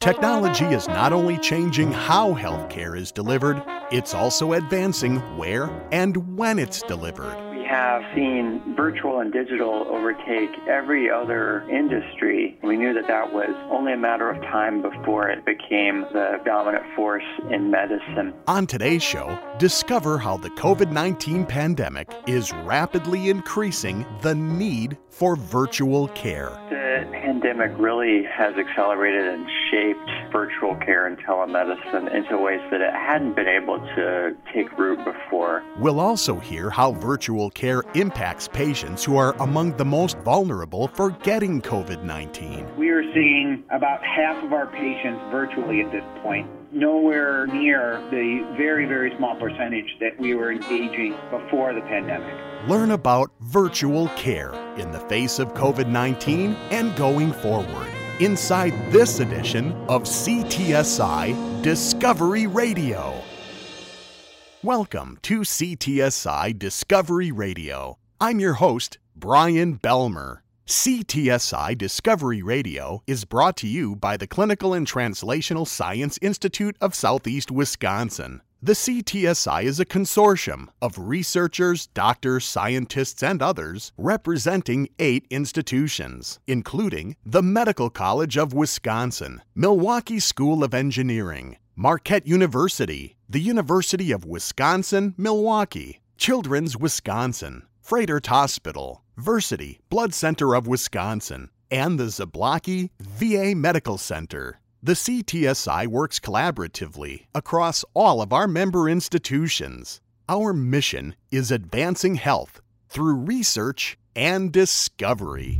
Technology is not only changing how healthcare is delivered, it's also advancing where and when it's delivered. We have seen virtual and digital overtake every other industry. We knew that that was only a matter of time before it became the dominant force in medicine. On today's show, discover how the COVID 19 pandemic is rapidly increasing the need for virtual care. The pandemic really has accelerated and shaped virtual care and telemedicine into ways that it hadn't been able to take root before. We'll also hear how virtual care impacts patients who are among the most vulnerable for getting COVID 19. We are seeing about half of our patients virtually at this point nowhere near the very, very small percentage that we were engaging before the pandemic. Learn about virtual care in the face of COVID 19 and going forward inside this edition of CTSI Discovery Radio. Welcome to CTSI Discovery Radio. I'm your host, Brian Belmer. CTSI Discovery Radio is brought to you by the Clinical and Translational Science Institute of Southeast Wisconsin. The CTSI is a consortium of researchers, doctors, scientists, and others representing eight institutions, including the Medical College of Wisconsin, Milwaukee School of Engineering, Marquette University, the University of Wisconsin Milwaukee, Children's Wisconsin, Froedtert Hospital, Versiti Blood Center of Wisconsin, and the Zablocki VA Medical Center. The CTSI works collaboratively across all of our member institutions. Our mission is advancing health through research and discovery.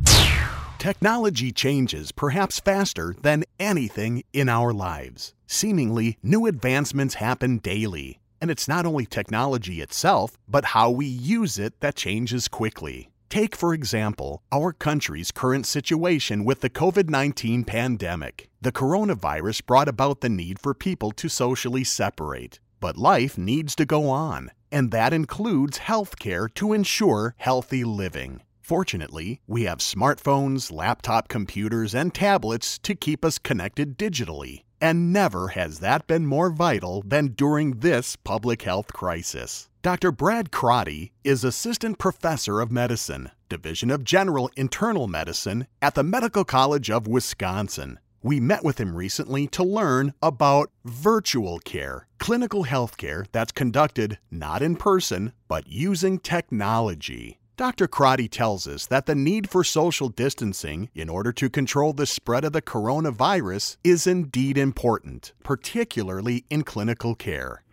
Technology changes perhaps faster than anything in our lives. Seemingly, new advancements happen daily. And it's not only technology itself, but how we use it that changes quickly. Take, for example, our country's current situation with the COVID 19 pandemic. The coronavirus brought about the need for people to socially separate. But life needs to go on, and that includes healthcare to ensure healthy living. Fortunately, we have smartphones, laptop computers, and tablets to keep us connected digitally. And never has that been more vital than during this public health crisis. Dr. Brad Crotty is Assistant Professor of Medicine, Division of General Internal Medicine at the Medical College of Wisconsin. We met with him recently to learn about virtual care, clinical health care that's conducted not in person, but using technology. Dr. Crotty tells us that the need for social distancing in order to control the spread of the coronavirus is indeed important, particularly in clinical care.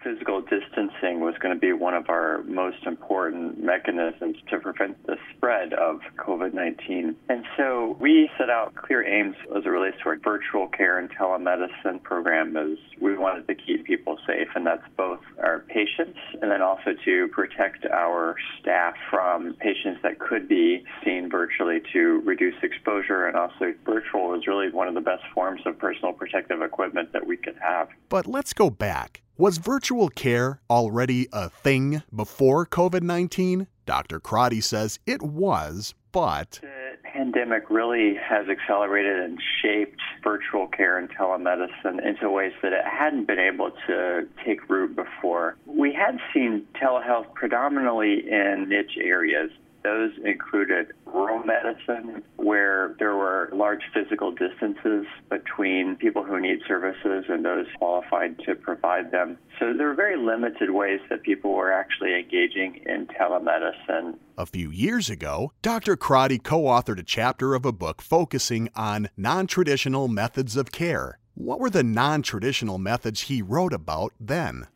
Was going to be one of our most important mechanisms to prevent the spread of COVID 19. And so we set out clear aims as it relates to our virtual care and telemedicine program as we wanted to keep people safe, and that's both our patients and then also to protect our staff from patients that could be seen virtually to reduce exposure. And also, virtual is really one of the best forms of personal protective equipment that we could have. But let's go back. Was virtual care already a thing before COVID 19? Dr. Crotty says it was, but. The pandemic really has accelerated and shaped virtual care and telemedicine into ways that it hadn't been able to take root before. We had seen telehealth predominantly in niche areas. Those included rural medicine, where there were large physical distances between people who need services and those qualified to provide them. So there were very limited ways that people were actually engaging in telemedicine. A few years ago, Dr. Crotty co authored a chapter of a book focusing on non traditional methods of care. What were the non traditional methods he wrote about then?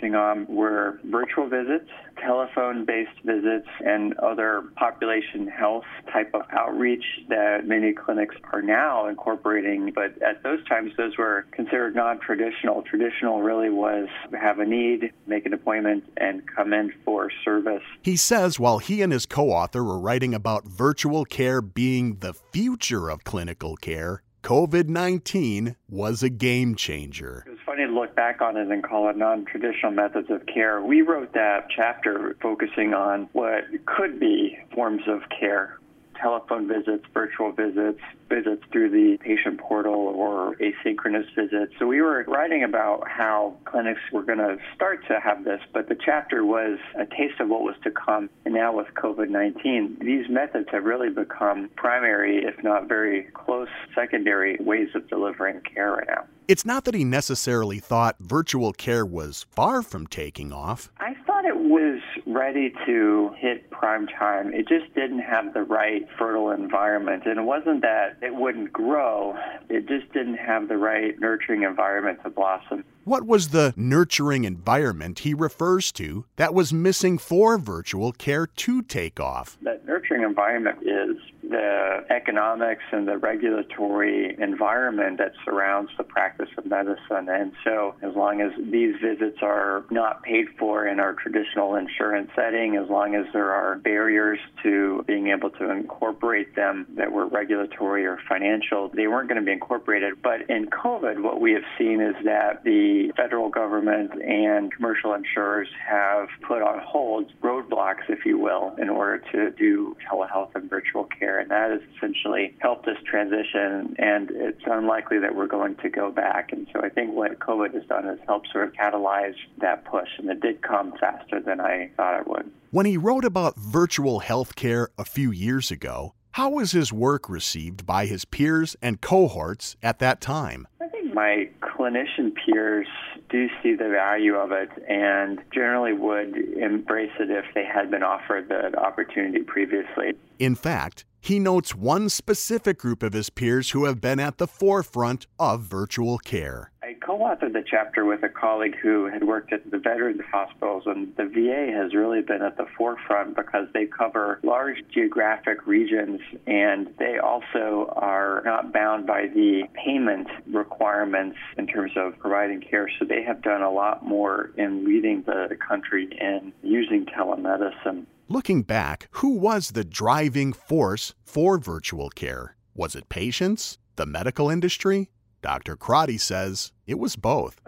Focusing on were virtual visits, telephone based visits, and other population health type of outreach that many clinics are now incorporating. But at those times, those were considered non traditional. Traditional really was have a need, make an appointment, and come in for service. He says while he and his co author were writing about virtual care being the future of clinical care, COVID 19 was a game changer. Funny to look back on it and call it non traditional methods of care. We wrote that chapter focusing on what could be forms of care telephone visits, virtual visits, visits through the patient portal or asynchronous visits. So we were writing about how clinics were going to start to have this, but the chapter was a taste of what was to come. And now with COVID 19, these methods have really become primary, if not very close secondary ways of delivering care right now. It's not that he necessarily thought virtual care was far from taking off. I thought it was ready to hit prime time. It just didn't have the right fertile environment. And it wasn't that it wouldn't grow, it just didn't have the right nurturing environment to blossom. What was the nurturing environment he refers to that was missing for virtual care to take off? That nurturing environment is the economics and the regulatory environment that surrounds the practice of medicine. And so, as long as these visits are not paid for in our traditional insurance setting, as long as there are barriers to being able to incorporate them that were regulatory or financial, they weren't going to be incorporated. But in COVID, what we have seen is that the federal government and commercial insurers have put on hold roadblocks, if you will, in order to do telehealth and virtual care and that has essentially helped us transition. And it's unlikely that we're going to go back. And so I think what COVID has done is help sort of catalyze that push, and it did come faster than I thought it would. When he wrote about virtual healthcare a few years ago, how was his work received by his peers and cohorts at that time? I think my clinician peers do see the value of it and generally would embrace it if they had been offered the opportunity previously. In fact, he notes one specific group of his peers who have been at the forefront of virtual care. I co authored the chapter with a colleague who had worked at the Veterans Hospitals, and the VA has really been at the forefront because they cover large geographic regions and they also are not bound by the payment requirements in terms of providing care. So they have done a lot more in leading the country in using telemedicine. Looking back, who was the driving force for virtual care? Was it patients? The medical industry? Dr. Crotty says it was both.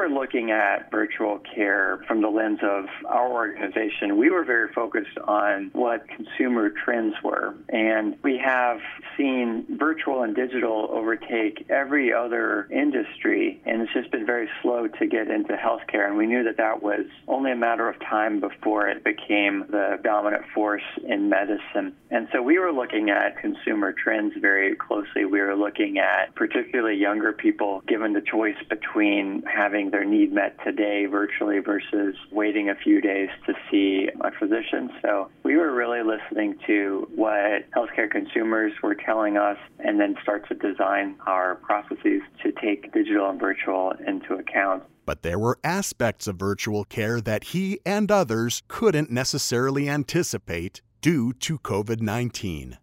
Were looking at virtual care from the lens of our organization, we were very focused on what consumer trends were. And we have seen virtual and digital overtake every other industry, and it's just been very slow to get into healthcare. And we knew that that was only a matter of time before it became the dominant force in medicine. And so we were looking at consumer trends very closely. We were looking at particularly younger people given the choice between having their need met today virtually versus waiting a few days to see a physician. So we were really listening to what healthcare consumers were telling us and then start to design our processes to take digital and virtual into account. But there were aspects of virtual care that he and others couldn't necessarily anticipate due to COVID 19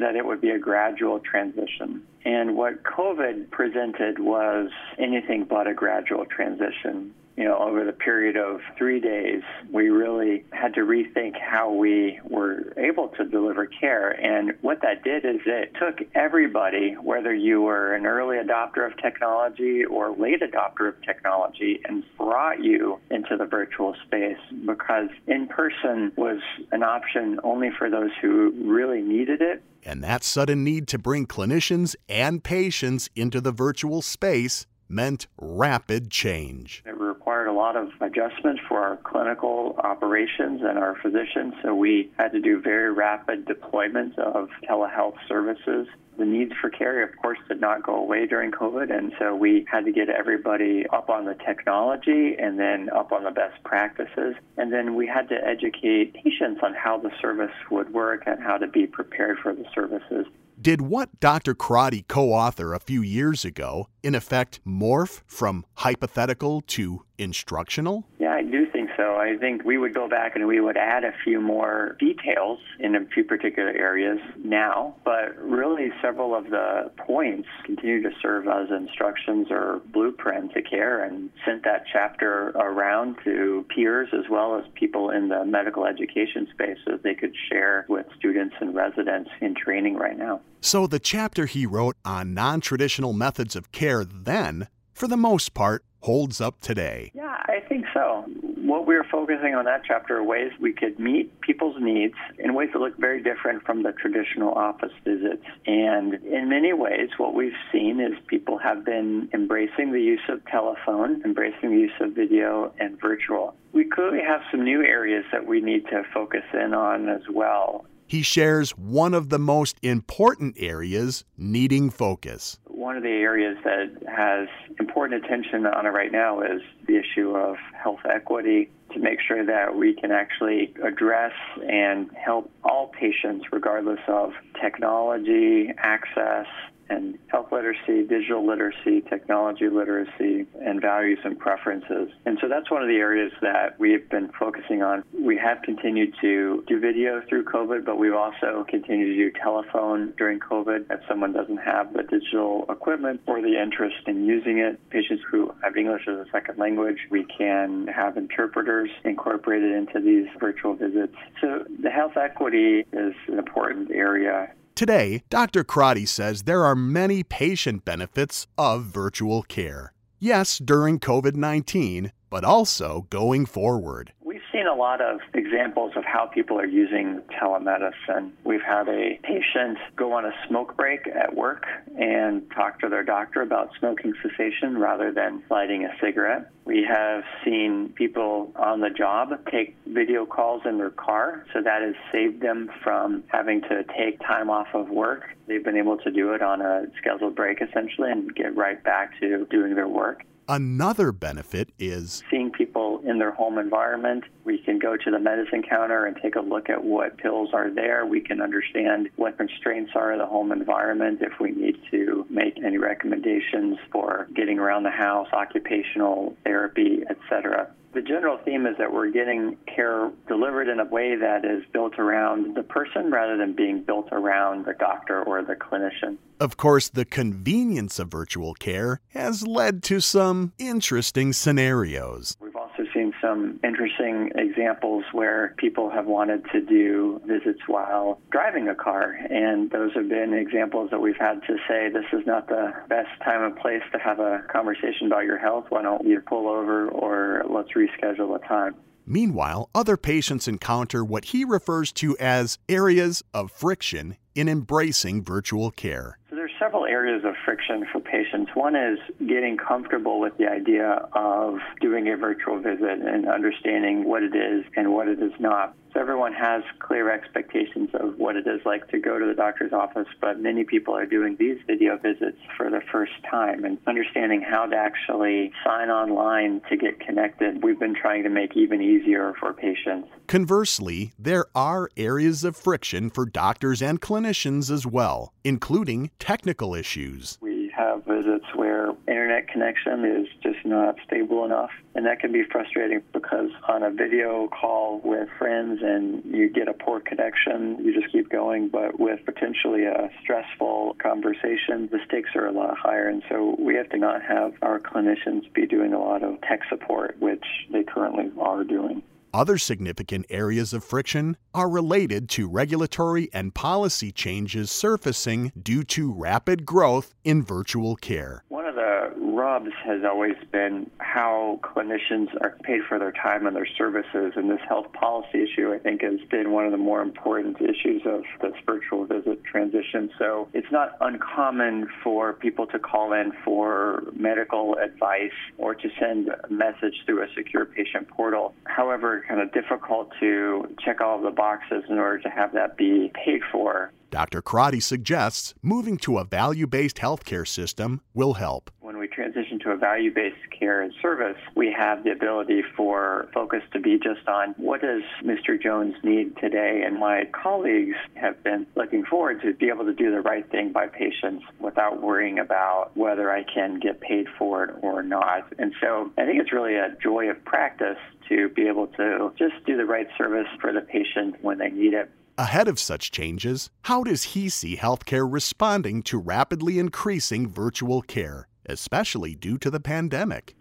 that it would be a gradual transition. And what COVID presented was anything but a gradual transition you know, over the period of three days, we really had to rethink how we were able to deliver care. And what that did is it took everybody, whether you were an early adopter of technology or late adopter of technology, and brought you into the virtual space because in person was an option only for those who really needed it. And that sudden need to bring clinicians and patients into the virtual space meant rapid change. It required a lot of adjustment for our clinical operations and our physicians, so we had to do very rapid deployment of telehealth services. The needs for care, of course, did not go away during COVID, and so we had to get everybody up on the technology and then up on the best practices. And then we had to educate patients on how the service would work and how to be prepared for the services. Did what Dr. Crotty co author a few years ago, in effect, morph from hypothetical to instructional? Yeah, I do think so. I think we would go back and we would add a few more details in a few particular areas now, but really several of the points continue to serve as instructions or blueprint to care and sent that chapter around to peers as well as people in the medical education space so they could share with students and residents in training right now. So the chapter he wrote on non traditional methods of care then, for the most part, holds up today? Yeah, I think so. What we were focusing on that chapter are ways we could meet people's needs in ways that look very different from the traditional office visits. And in many ways, what we've seen is people have been embracing the use of telephone, embracing the use of video and virtual. We clearly have some new areas that we need to focus in on as well. He shares one of the most important areas needing focus. One of the areas that has important attention on it right now is the issue of health equity to make sure that we can actually address and help all patients regardless of technology, access, and health literacy, digital literacy, technology literacy, and values and preferences. And so that's one of the areas that we've been focusing on. We have continued to do video through COVID, but we've also continued to do telephone during COVID if someone doesn't have the digital equipment or the interest in using it. Patients who have English as a second language, we can have interpreters incorporated into these virtual visits. So the health equity is an important area Today, Dr. Crotty says there are many patient benefits of virtual care. Yes, during COVID 19, but also going forward seen a lot of examples of how people are using telemedicine. We've had a patient go on a smoke break at work and talk to their doctor about smoking cessation rather than lighting a cigarette. We have seen people on the job take video calls in their car, so that has saved them from having to take time off of work. They've been able to do it on a scheduled break essentially and get right back to doing their work. Another benefit is seeing people in their home environment. We can go to the medicine counter and take a look at what pills are there. We can understand what constraints are in the home environment if we need to make any recommendations for getting around the house, occupational therapy, etc the general theme is that we're getting care delivered in a way that is built around the person rather than being built around the doctor or the clinician. Of course, the convenience of virtual care has led to some interesting scenarios. Some interesting examples where people have wanted to do visits while driving a car, and those have been examples that we've had to say this is not the best time and place to have a conversation about your health. Why don't you pull over or let's reschedule a time? Meanwhile, other patients encounter what he refers to as areas of friction in embracing virtual care several areas of friction for patients. One is getting comfortable with the idea of doing a virtual visit and understanding what it is and what it is not. So everyone has clear expectations of what it is like to go to the doctor's office, but many people are doing these video visits for the first time and understanding how to actually sign online to get connected. We've been trying to make even easier for patients. Conversely, there are areas of friction for doctors and clinicians as well, including technical issues. We have visits where internet connection is just not stable enough. And that can be frustrating because on a video call with friends and you get a poor connection, you just keep going. But with potentially a stressful conversation, the stakes are a lot higher. And so we have to not have our clinicians be doing a lot of tech support, which they currently are doing. Other significant areas of friction are related to regulatory and policy changes surfacing due to rapid growth in virtual care. Rubs has always been how clinicians are paid for their time and their services. And this health policy issue, I think, has been one of the more important issues of this virtual visit transition. So it's not uncommon for people to call in for medical advice or to send a message through a secure patient portal. However, kind of difficult to check all of the boxes in order to have that be paid for. Dr. Crotty suggests moving to a value based healthcare system will help. When we transition to a value based care and service, we have the ability for focus to be just on what does Mr. Jones need today. And my colleagues have been looking forward to be able to do the right thing by patients without worrying about whether I can get paid for it or not. And so I think it's really a joy of practice to be able to just do the right service for the patient when they need it. Ahead of such changes, how does he see healthcare responding to rapidly increasing virtual care, especially due to the pandemic?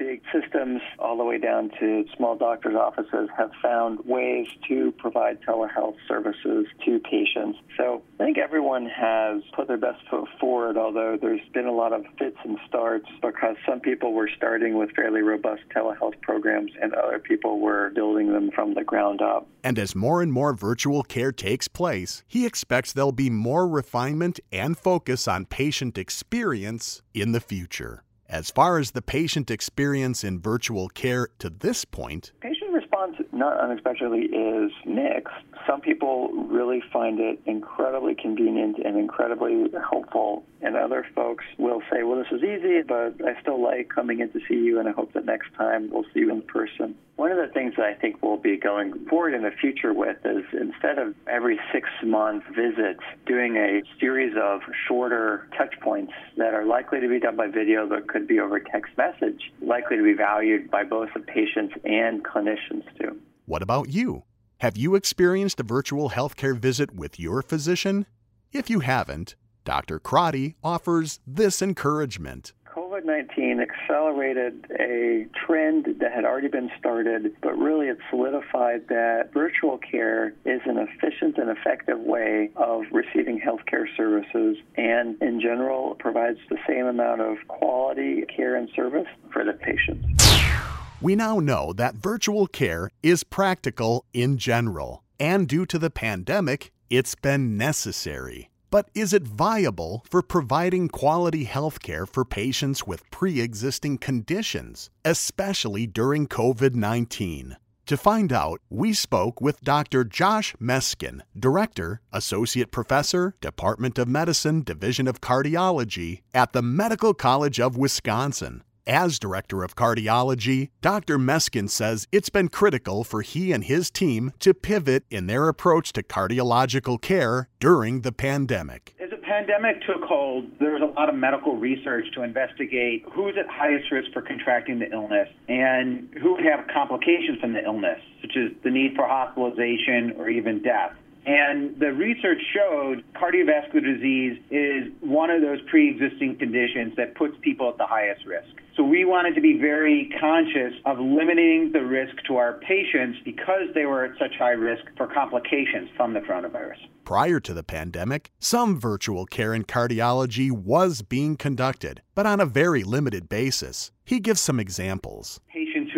All the way down to small doctor's offices have found ways to provide telehealth services to patients. So I think everyone has put their best foot forward, although there's been a lot of fits and starts because some people were starting with fairly robust telehealth programs and other people were building them from the ground up. And as more and more virtual care takes place, he expects there'll be more refinement and focus on patient experience in the future. As far as the patient experience in virtual care to this point, patient response not unexpectedly is mixed. Some people really find it incredibly convenient and incredibly helpful, and other folks will say, Well, this is easy, but I still like coming in to see you, and I hope that next time we'll see you in person. One of the things that I think we'll be going forward in the future with is instead of every six month visits, doing a series of shorter touch points that are likely to be done by video but could be over text message, likely to be valued by both the patients and clinicians too. What about you? Have you experienced a virtual healthcare visit with your physician? If you haven't, Dr. Crotty offers this encouragement. COVID 19 accelerated a trend that had already been started, but really it solidified that virtual care is an efficient and effective way of receiving healthcare services and, in general, provides the same amount of quality care and service for the patients. We now know that virtual care is practical in general, and due to the pandemic, it's been necessary. But is it viable for providing quality health care for patients with pre existing conditions, especially during COVID 19? To find out, we spoke with Dr. Josh Meskin, Director, Associate Professor, Department of Medicine, Division of Cardiology at the Medical College of Wisconsin. As Director of Cardiology, Dr. Meskin says it's been critical for he and his team to pivot in their approach to cardiological care during the pandemic. As the pandemic took hold, there was a lot of medical research to investigate who's at highest risk for contracting the illness and who would have complications from the illness, such as the need for hospitalization or even death. And the research showed cardiovascular disease is one of those pre existing conditions that puts people at the highest risk. So we wanted to be very conscious of limiting the risk to our patients because they were at such high risk for complications from the coronavirus. Prior to the pandemic, some virtual care in cardiology was being conducted, but on a very limited basis. He gives some examples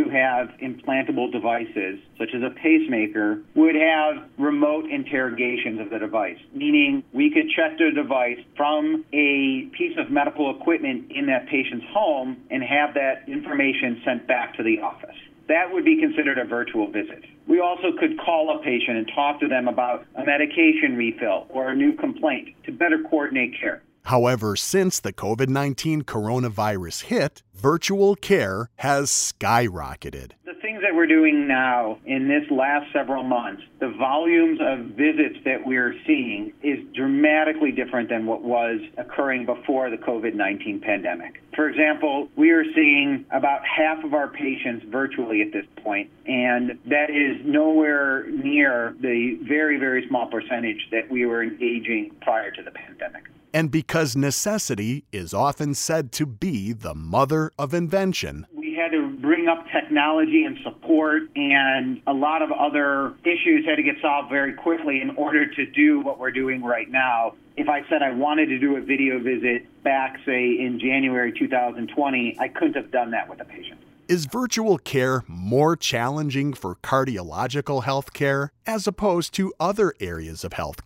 have implantable devices, such as a pacemaker, would have remote interrogations of the device, meaning we could check the device from a piece of medical equipment in that patient's home and have that information sent back to the office. That would be considered a virtual visit. We also could call a patient and talk to them about a medication refill or a new complaint to better coordinate care. However, since the COVID 19 coronavirus hit, virtual care has skyrocketed. The things that we're doing now in this last several months, the volumes of visits that we're seeing is dramatically different than what was occurring before the COVID 19 pandemic. For example, we are seeing about half of our patients virtually at this point, and that is nowhere near the very, very small percentage that we were engaging prior to the pandemic and because necessity is often said to be the mother of invention. We had to bring up technology and support, and a lot of other issues had to get solved very quickly in order to do what we're doing right now. If I said I wanted to do a video visit back, say, in January 2020, I couldn't have done that with a patient. Is virtual care more challenging for cardiological health care as opposed to other areas of health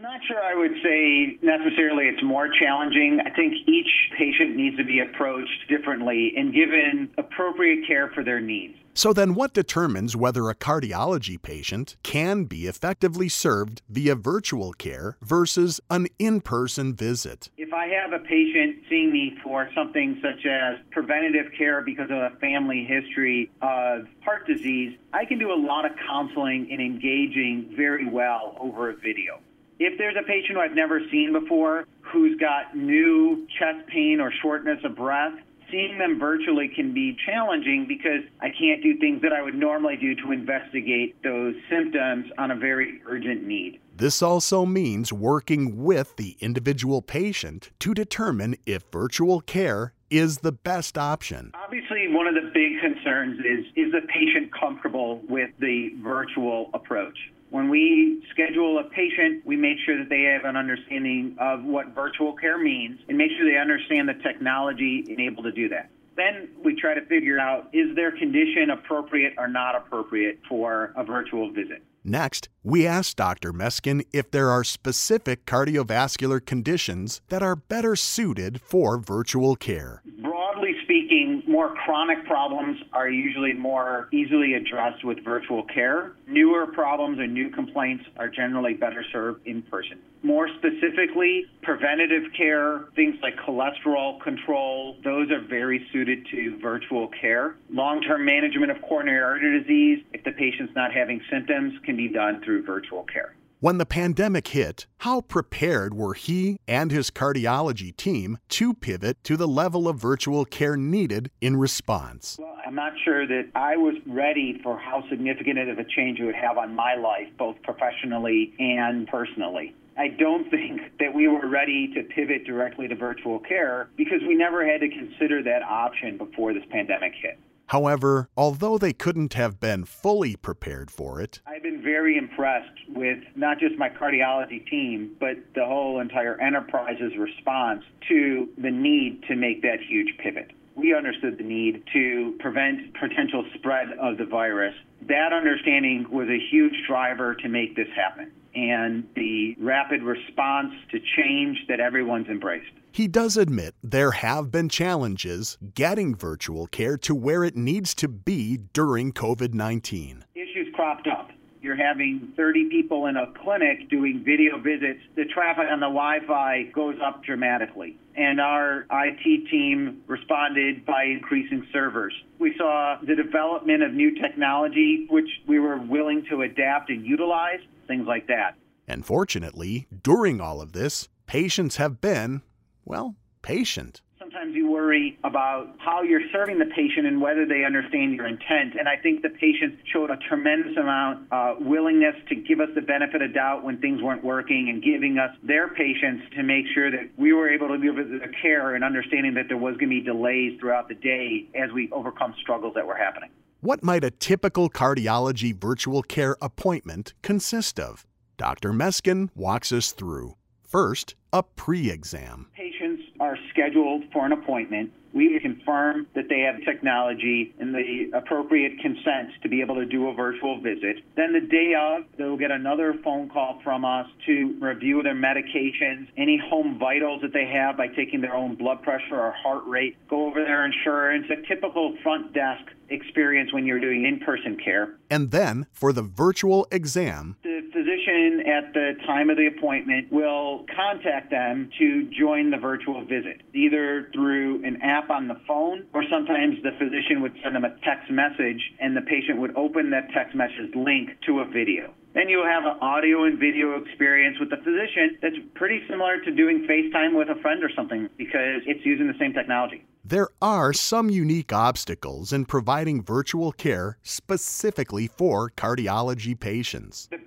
care? not sure I would say necessarily it's more challenging. I think each patient needs to be approached differently and given appropriate care for their needs. So, then what determines whether a cardiology patient can be effectively served via virtual care versus an in person visit? If I have a patient seeing me for something such as preventative care because of a family history of heart disease, I can do a lot of counseling and engaging very well over a video if there's a patient who I've never seen before who's got new chest pain or shortness of breath, seeing them virtually can be challenging because I can't do things that I would normally do to investigate those symptoms on a very urgent need. This also means working with the individual patient to determine if virtual care is the best option? Obviously, one of the big concerns is is the patient comfortable with the virtual approach? When we schedule a patient, we make sure that they have an understanding of what virtual care means and make sure they understand the technology enabled to do that. Then we try to figure out is their condition appropriate or not appropriate for a virtual visit. Next, we asked Dr. Meskin if there are specific cardiovascular conditions that are better suited for virtual care. More chronic problems are usually more easily addressed with virtual care. Newer problems or new complaints are generally better served in person. More specifically, preventative care, things like cholesterol control, those are very suited to virtual care. Long term management of coronary artery disease, if the patient's not having symptoms, can be done through virtual care. When the pandemic hit, how prepared were he and his cardiology team to pivot to the level of virtual care needed in response? Well, I'm not sure that I was ready for how significant of a change it would have on my life, both professionally and personally. I don't think that we were ready to pivot directly to virtual care because we never had to consider that option before this pandemic hit. However, although they couldn't have been fully prepared for it, I've been very impressed with not just my cardiology team, but the whole entire enterprise's response to the need to make that huge pivot. We understood the need to prevent potential spread of the virus. That understanding was a huge driver to make this happen and the rapid response to change that everyone's embraced. He does admit there have been challenges getting virtual care to where it needs to be during COVID 19. Issues cropped up. You're having 30 people in a clinic doing video visits. The traffic on the Wi Fi goes up dramatically. And our IT team responded by increasing servers. We saw the development of new technology, which we were willing to adapt and utilize, things like that. And fortunately, during all of this, patients have been well, patient. Sometimes you worry about how you're serving the patient and whether they understand your intent. And I think the patients showed a tremendous amount of uh, willingness to give us the benefit of doubt when things weren't working and giving us their patience to make sure that we were able to give the care and understanding that there was going to be delays throughout the day as we overcome struggles that were happening. What might a typical cardiology virtual care appointment consist of? Dr. Meskin walks us through. First, a pre exam are scheduled for an appointment, we confirm that they have technology and the appropriate consent to be able to do a virtual visit. Then the day of, they'll get another phone call from us to review their medications, any home vitals that they have by taking their own blood pressure or heart rate, go over their insurance, a typical front desk experience when you're doing in-person care. And then for the virtual exam, physician at the time of the appointment will contact them to join the virtual visit, either through an app on the phone, or sometimes the physician would send them a text message and the patient would open that text message link to a video. Then you'll have an audio and video experience with the physician that's pretty similar to doing FaceTime with a friend or something because it's using the same technology. There are some unique obstacles in providing virtual care specifically for cardiology patients. The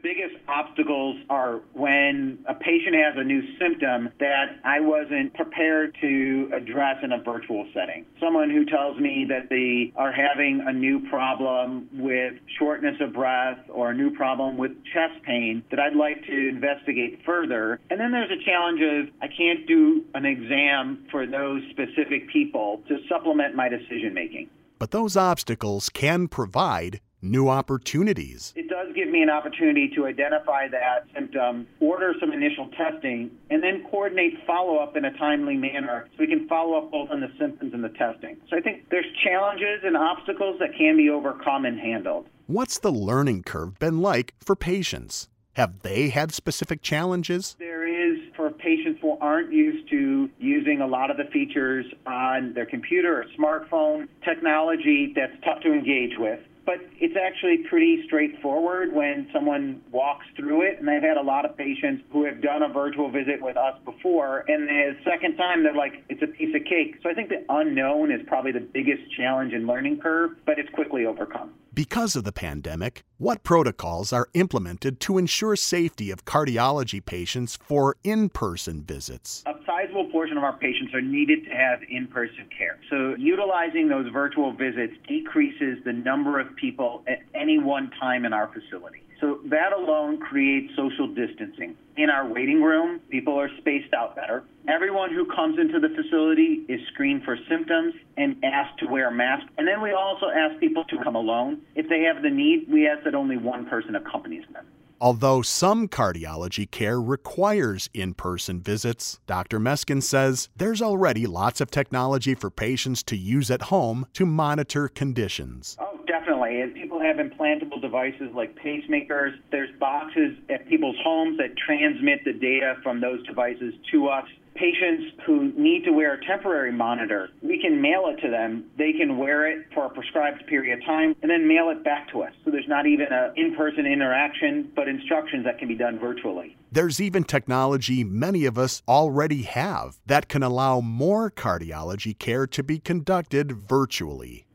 obstacles are when a patient has a new symptom that I wasn't prepared to address in a virtual setting. Someone who tells me that they are having a new problem with shortness of breath or a new problem with chest pain that I'd like to investigate further. And then there's a challenge of I can't do an exam for those specific people to supplement my decision making. But those obstacles can provide new opportunities. Does give me an opportunity to identify that symptom, order some initial testing, and then coordinate follow up in a timely manner so we can follow up both on the symptoms and the testing. So I think there's challenges and obstacles that can be overcome and handled. What's the learning curve been like for patients? Have they had specific challenges? There is for patients who aren't used to using a lot of the features on their computer or smartphone technology that's tough to engage with but it's actually pretty straightforward when someone walks through it. And I've had a lot of patients who have done a virtual visit with us before, and the second time they're like, it's a piece of cake. So I think the unknown is probably the biggest challenge in learning curve, but it's quickly overcome. Because of the pandemic, what protocols are implemented to ensure safety of cardiology patients for in person visits? A sizable portion portion of our patients are needed to have in-person care. So utilizing those virtual visits decreases the number of people at any one time in our facility. So that alone creates social distancing. In our waiting room, people are spaced out better. Everyone who comes into the facility is screened for symptoms and asked to wear a mask. And then we also ask people to come alone. If they have the need, we ask that only one person accompanies them. Although some cardiology care requires in person visits, Dr. Meskin says there's already lots of technology for patients to use at home to monitor conditions. Oh, definitely. And people have implantable devices like pacemakers. There's boxes at people's homes that transmit the data from those devices to us patients who need to wear a temporary monitor, we can mail it to them. They can wear it for a prescribed period of time and then mail it back to us. So there's not even an in person interaction, but instructions that can be done virtually. There's even technology many of us already have that can allow more cardiology care to be conducted virtually.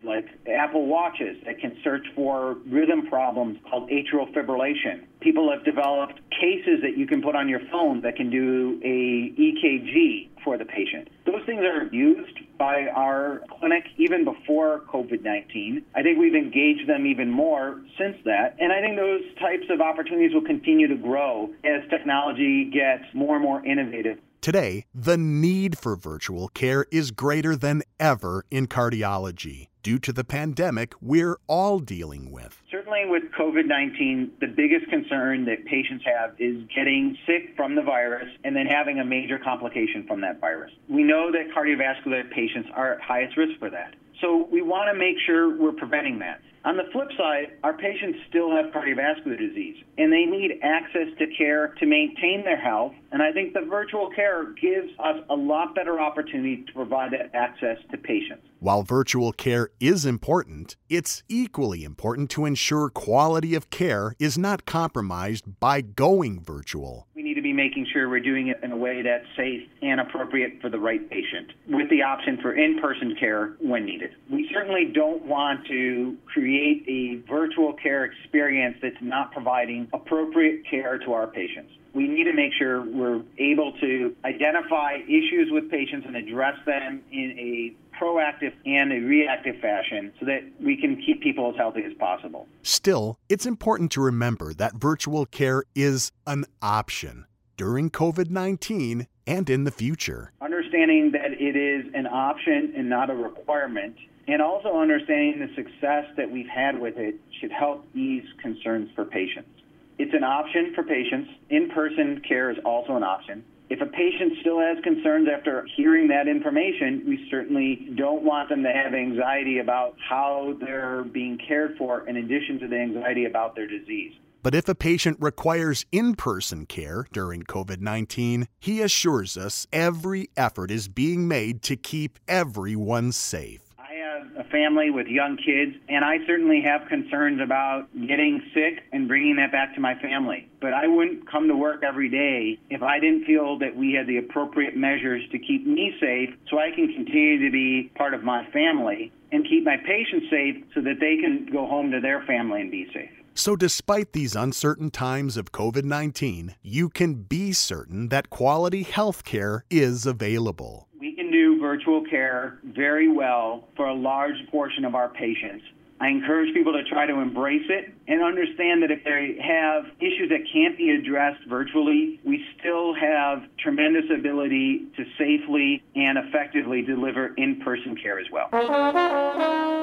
Apple Watches that can search for rhythm problems called atrial fibrillation. People have developed cases that you can put on your phone that can do a EKG for the patient. Those things are used by our clinic even before COVID 19. I think we've engaged them even more since that. And I think those types of opportunities will continue to grow as technology gets more and more innovative. Today, the need for virtual care is greater than ever in cardiology due to the pandemic we're all dealing with. Certainly, with COVID 19, the biggest concern that patients have is getting sick from the virus and then having a major complication from that virus. We know that cardiovascular patients are at highest risk for that. So we want to make sure we're preventing that. On the flip side, our patients still have cardiovascular disease and they need access to care to maintain their health. And I think the virtual care gives us a lot better opportunity to provide that access to patients. While virtual care is important, it's equally important to ensure quality of care is not compromised by going virtual. To be making sure we're doing it in a way that's safe and appropriate for the right patient, with the option for in person care when needed. We certainly don't want to create a virtual care experience that's not providing appropriate care to our patients we need to make sure we're able to identify issues with patients and address them in a proactive and a reactive fashion so that we can keep people as healthy as possible. Still, it's important to remember that virtual care is an option during COVID 19 and in the future. Understanding that it is an option and not a requirement, and also understanding the success that we've had with it should help ease concerns for patients. It's an option for patients. In person care is also an option. If a patient still has concerns after hearing that information, we certainly don't want them to have anxiety about how they're being cared for, in addition to the anxiety about their disease. But if a patient requires in person care during COVID 19, he assures us every effort is being made to keep everyone safe I have a family with young kids, and I certainly have concerns about getting sick and bringing that back to my family. But I wouldn't come to work every day if I didn't feel that we had the appropriate measures to keep me safe so I can continue to be part of my family and keep my patients safe so that they can go home to their family and be safe. So, despite these uncertain times of COVID 19, you can be certain that quality health care is available We can do virtual care very well for a large portion of our patients. I encourage people to try to embrace it and understand that if they have issues that can't be addressed virtually, we still have tremendous ability to safely and effectively deliver in person care as well.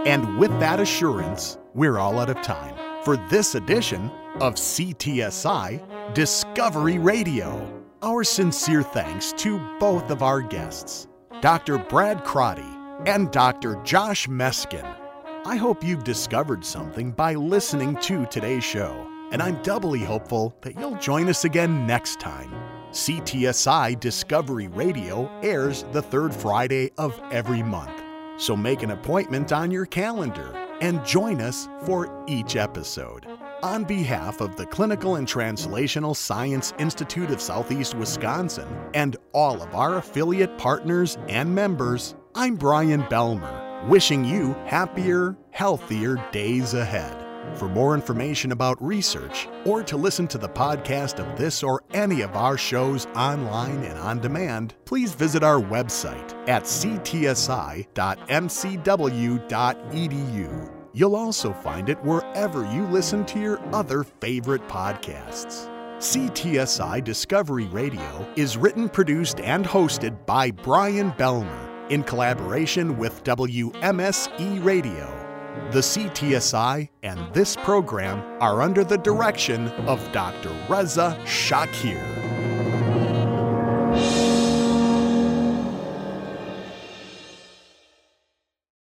And with that assurance, we're all out of time for this edition of CTSI Discovery Radio. Our sincere thanks to both of our guests. Dr. Brad Crotty, and Dr. Josh Meskin. I hope you've discovered something by listening to today's show, and I'm doubly hopeful that you'll join us again next time. CTSI Discovery Radio airs the third Friday of every month, so make an appointment on your calendar and join us for each episode. On behalf of the Clinical and Translational Science Institute of Southeast Wisconsin and all of our affiliate partners and members, I'm Brian Belmer, wishing you happier, healthier days ahead. For more information about research or to listen to the podcast of this or any of our shows online and on demand, please visit our website at ctsi.mcw.edu. You'll also find it wherever you listen to your other favorite podcasts. CTSI Discovery Radio is written, produced, and hosted by Brian Belmer in collaboration with WMSE Radio. The CTSI and this program are under the direction of Dr. Reza Shaker.